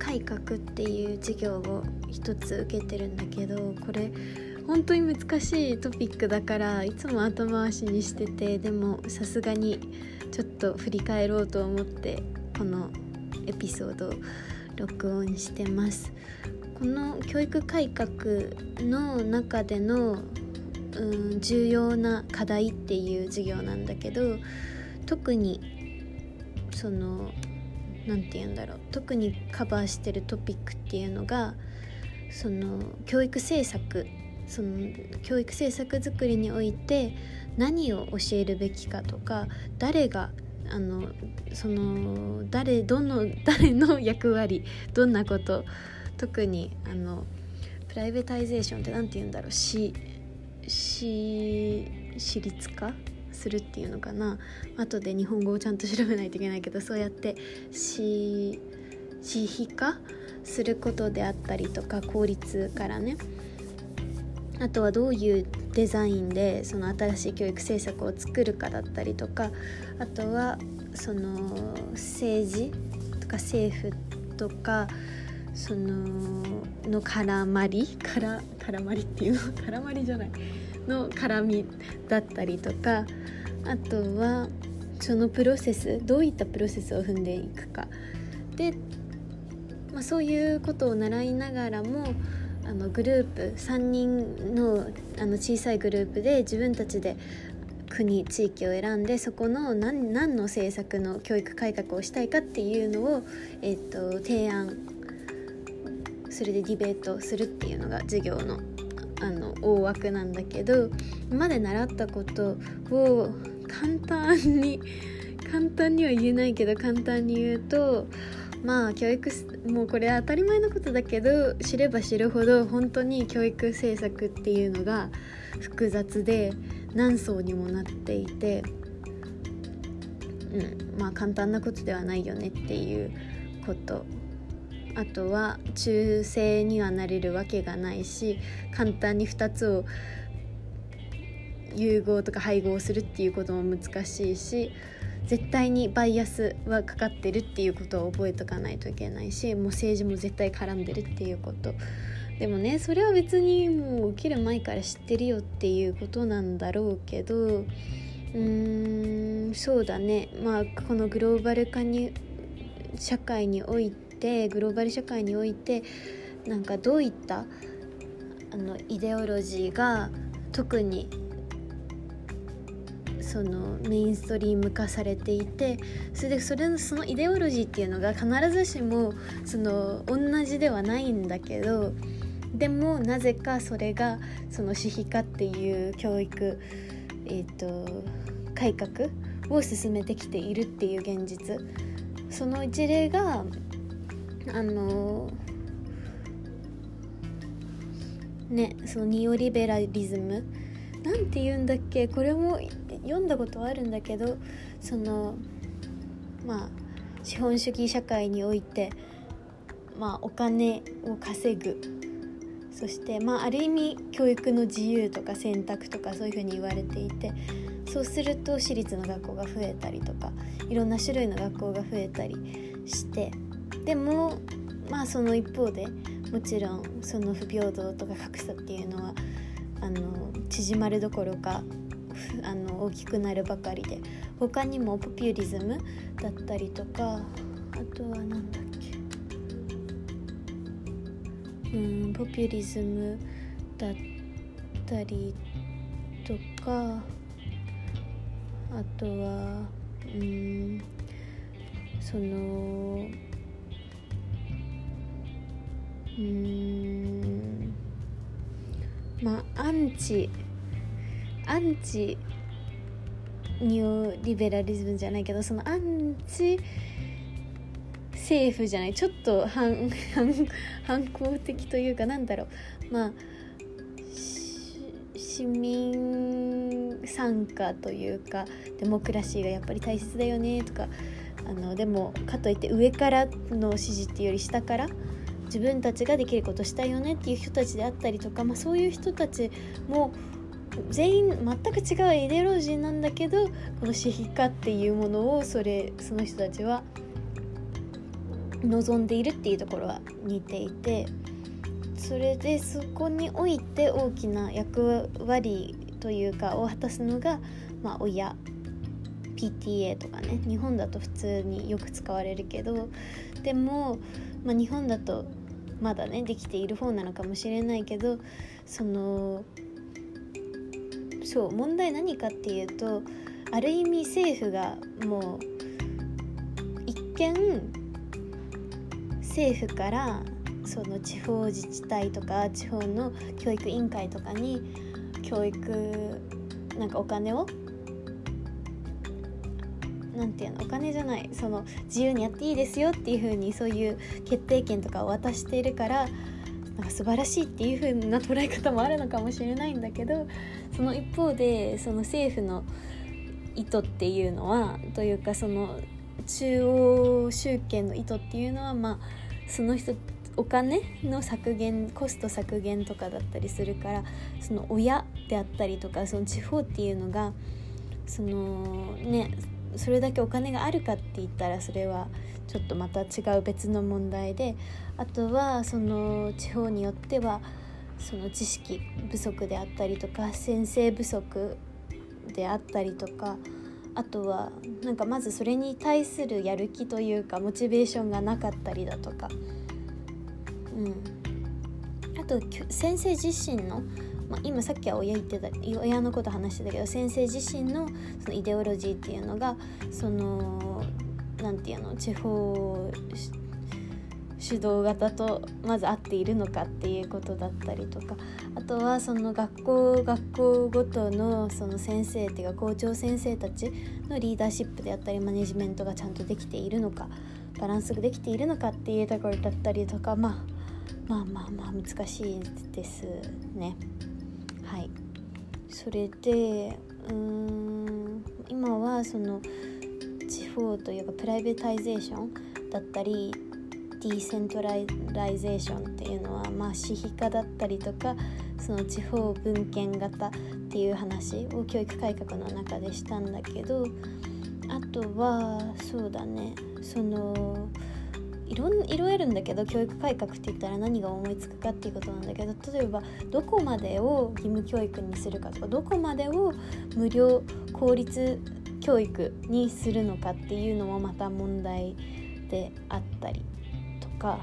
改革っていう授業を一つ受けてるんだけどこれ本当に難しいトピックだからいつも後回しにしててでもさすがにちょっと振り返ろうと思ってこのエピソードを録音してます。この教育改革の中での、うん、重要な課題っていう授業なんだけど特にその何て言うんだろう。特にカバーしてるトピックっていうのがその教育政策その教育政策作りにおいて何を教えるべきかとか誰があのその誰どの 誰の役割どんなこと特にあのプライベタイゼーションって何て言うんだろう。私私私立化するっていうのかな。後で日本語をちゃんと調べないといけないけどそうやって私費化することであったりとか効率からね。あとはどういうデザインでその新しい教育政策を作るかだったりとかあとはその政治とか政府とかそのの絡まり？から絡まりっていうの？絡まりじゃない。の絡みだったりとかあとはそのプロセスどういったプロセスを踏んでいくか。で、まあ、そういうことを習いながらもあのグループ3人のあの小さいグループで自分たちで国地域を選んでそこの何何の政策の教育改革をしたいかっていうのを、えーと、提案。それでディベートするっていうのが授業のあの大枠なんだけど今まで習ったことを簡単に簡単には言えないけど簡単に言うとまあ教育もうこれは当たり前のことだけど知れば知るほど本当に教育政策っていうのが複雑で何層にもなっていて、うん、まあ簡単なことではないよねっていうこと。あとは中性にはなれるわけがないし簡単に2つを融合とか配合するっていうことも難しいし絶対にバイアスはかかってるっていうことを覚えとかないといけないしもう政治も絶対絡んでるっていうこと。でもねそれは別にもう起きる前から知ってるよっていうことなんだろうけどうーんそうだね。まあこのグローバル化に社会においてグローバル社会においてなんかどういったあのイデオロジーが特にそのメインストリーム化されていてそれでそれのそのイデオロジーっていうのが必ずしもその同じではないんだけどでもなぜかそれがその私費化っていう教育、えーと、改革を進めてきているっていう現実。その一例があのねそのニオリベラリズム。なんて言うんだっけ？これも読んだことはあるんだけどそのまあ資本主義社会においてまあお金を稼ぐ。そしてまあある意味教育の自由とか選択とかそういうふうに言われていてそうすると私立の学校が増えたりとかいろんな種類の学校が増えたりしてでもまあその一方でもちろんその不平等とか格差っていうのはあの縮まるどころかあの大きくなるばかりで他にもポピュリズムだったりとかあとは何だっけ。うんポピュリズムだったりとかあとはうんそのうん。まあアンチアンチニオリベラリズムじゃないけどそのアンチ政府じゃないちょっと反 反反抗的というかなんだろう。まあ市民参加というかデモクラシーがやっぱり大切だよねとかあのでもかといって上からの指示っていうより下から自分たちができることしたいよねっていう人たちであったりとか、まあ、そういう人たちも全員全く違うイデオロジーなんだけどこの私費化っていうものをそれその人たちは望んでいるっていうところは似ていてそれでそこにおいて大きな役割というかを果たすのが、まあ、親。PTA とかね日本だと普通によく使われるけどでも、まあ、日本だとまだねできている方なのかもしれないけどそのそう問題何かっていうとある意味政府がもう一見政府からその地方自治体とか地方の教育委員会とかに教育なんかお金をなんていうのお金じゃないその自由にやっていいですよっていう風にそういう決定権とかを渡しているからなんか素晴らしいっていう風な捉え方もあるのかもしれないんだけどその一方でその政府の意図っていうのはというかその中央集権の意図っていうのはまあその人お金の削減コスト削減とかだったりするからその親であったりとかその地方っていうのがそのねそれだけお金があるかって言ったらそれはちょっとまた違う別の問題であとはその地方によってはその知識不足であったりとか先生不足であったりとかあとはなんかまずそれに対するやる気というかモチベーションがなかったりだとか。うん。あと先生自身の、まあ、今さっきは親言ってた親のこと話してたけど先生自身のそのイデオロジーっていうのがその何て言うの地方主導型とまず合っているのかっていうことだったりとかあとはその学校学校ごとのその先生っていうか校長先生たちのリーダーシップであったりマネジメントがちゃんとできているのかバランスができているのかっていうところだったりとかまあまあまあまあ難しいですね。はい。それでうん今はその地方というか privatization だったり decentralization っていうのはまあ私費化だったりとかその地方分権型っていう話を教育改革の中でしたんだけどあとはそうだねそのいろいろあるんだけど教育改革って言ったら何が思いつくかっていうことなんだけど例えばどこまでを義務教育にするかとかどこまでを無料公立教育にするのかっていうのもまた問題であったりとか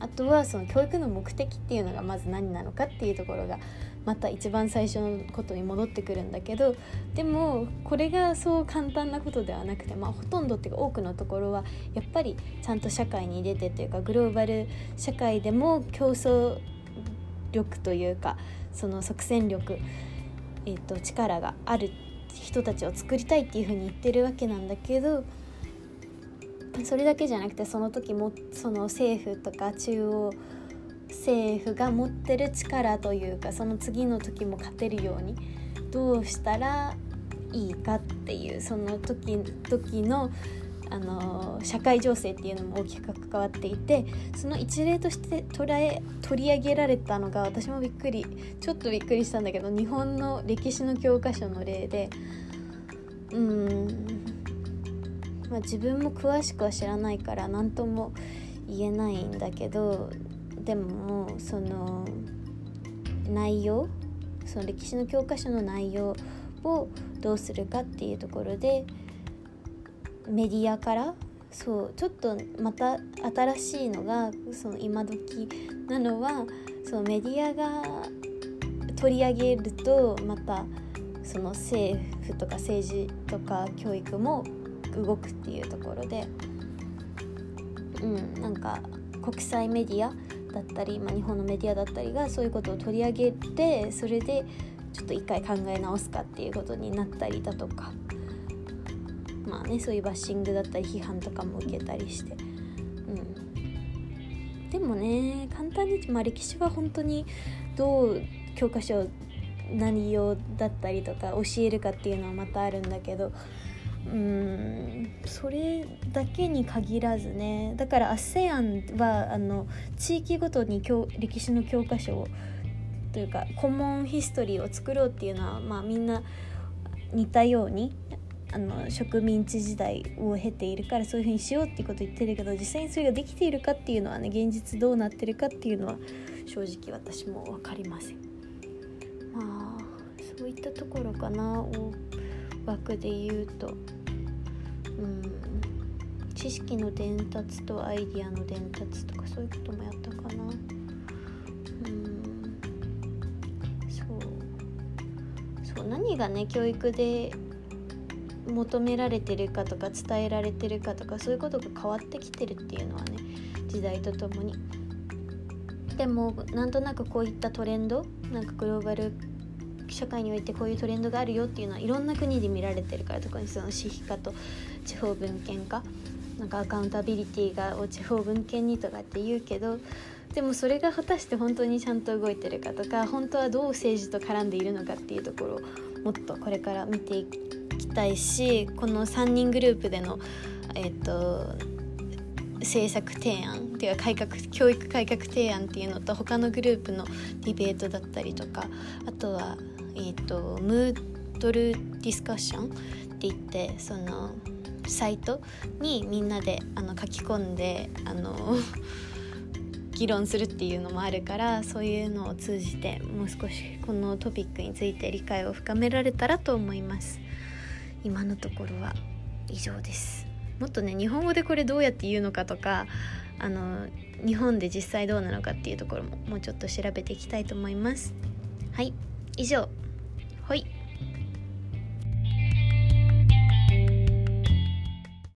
あとはその教育の目的っていうのがまず何なのかっていうところがまた一番最初のことに戻ってくるんだけどでもこれがそう簡単なことではなくて、まあ、ほとんどっていうか多くのところはやっぱりちゃんと社会に出てというかグローバル社会でも競争力というかその即戦力、えーと、力がある人たちを作りたいっていうふうに言ってるわけなんだけどそれだけじゃなくてその時もその政府とか中央政府が持ってる力というかその次の時も勝てるようにどうしたらいいかっていうその時時のあの社会情勢っていうのも大きく関わっていてその一例として捉え取り上げられたのが私もびっくりちょっとびっくりしたんだけど日本の歴史の教科書の例でうん、まあ、自分も詳しくは知らないから何とも言えないんだけどでもその内容その歴史の教科書の内容をどうするかっていうところでメディアからそうちょっとまた新しいのがその今時なのはそのメディアが取り上げるとまたその政府とか政治とか教育も動くっていうところでうんなんか国際メディアだったり、まあ、日本のメディアだったりがそういうことを取り上げてそれでちょっと一回考え直すかっていうことになったりだとか。まあねそういうバッシングだったり批判とかも受けたりして。うん。でもね簡単に、まあ、歴史は本当にどう教科書内容だったりとか教えるかっていうのはまたあるんだけどうんそれだけに限らずね。だから ASEAN はあの地域ごとに教歴史の教科書をというかコモンヒストリーを作ろうっていうのは、まあ、みんな似たようにあの植民地時代を経ているからそういうふうにしようっていうことを言ってるけど実際にそれができているかっていうのはね現実どうなってるかっていうのは正直私も分かりません。まあそういったところかな大枠で言うと。うん。知識の伝達とアイディアの伝達とかそういうこともやったかな。うん。そう。そう。何がね教育で求められてるかとか伝えられてるかとかそういうことが変わってきてるっていうのはね時代とともに。でもなんとなくこういったトレンドなんかグローバル社会においてこういうトレンドがあるよっていうのはいろんな国で見られてるから特にその私費化と地方分権化なんかアカウンタビリティが地方分権にとかって言うけどでもそれが果たして本当にちゃんと動いてるかとか本当はどう政治と絡んでいるのかっていうところをもっとこれから見ていきたいしこの3人グループでのえっ、と政策提案っていうか改革教育改革提案っていうのと他のグループのディベートだったりとかあとは、えーと、ムードルディスカッションって言ってそのサイトにみんなであの書き込んであの 議論するっていうのもあるからそういうのを通じてもう少しこのトピックについて理解を深められたらと思います。今のところは以上です。もっとね日本語でこれどうやって言うのかとかあの日本で実際どうなのかっていうところももうちょっと調べていきたいと思います。はい以上。はい。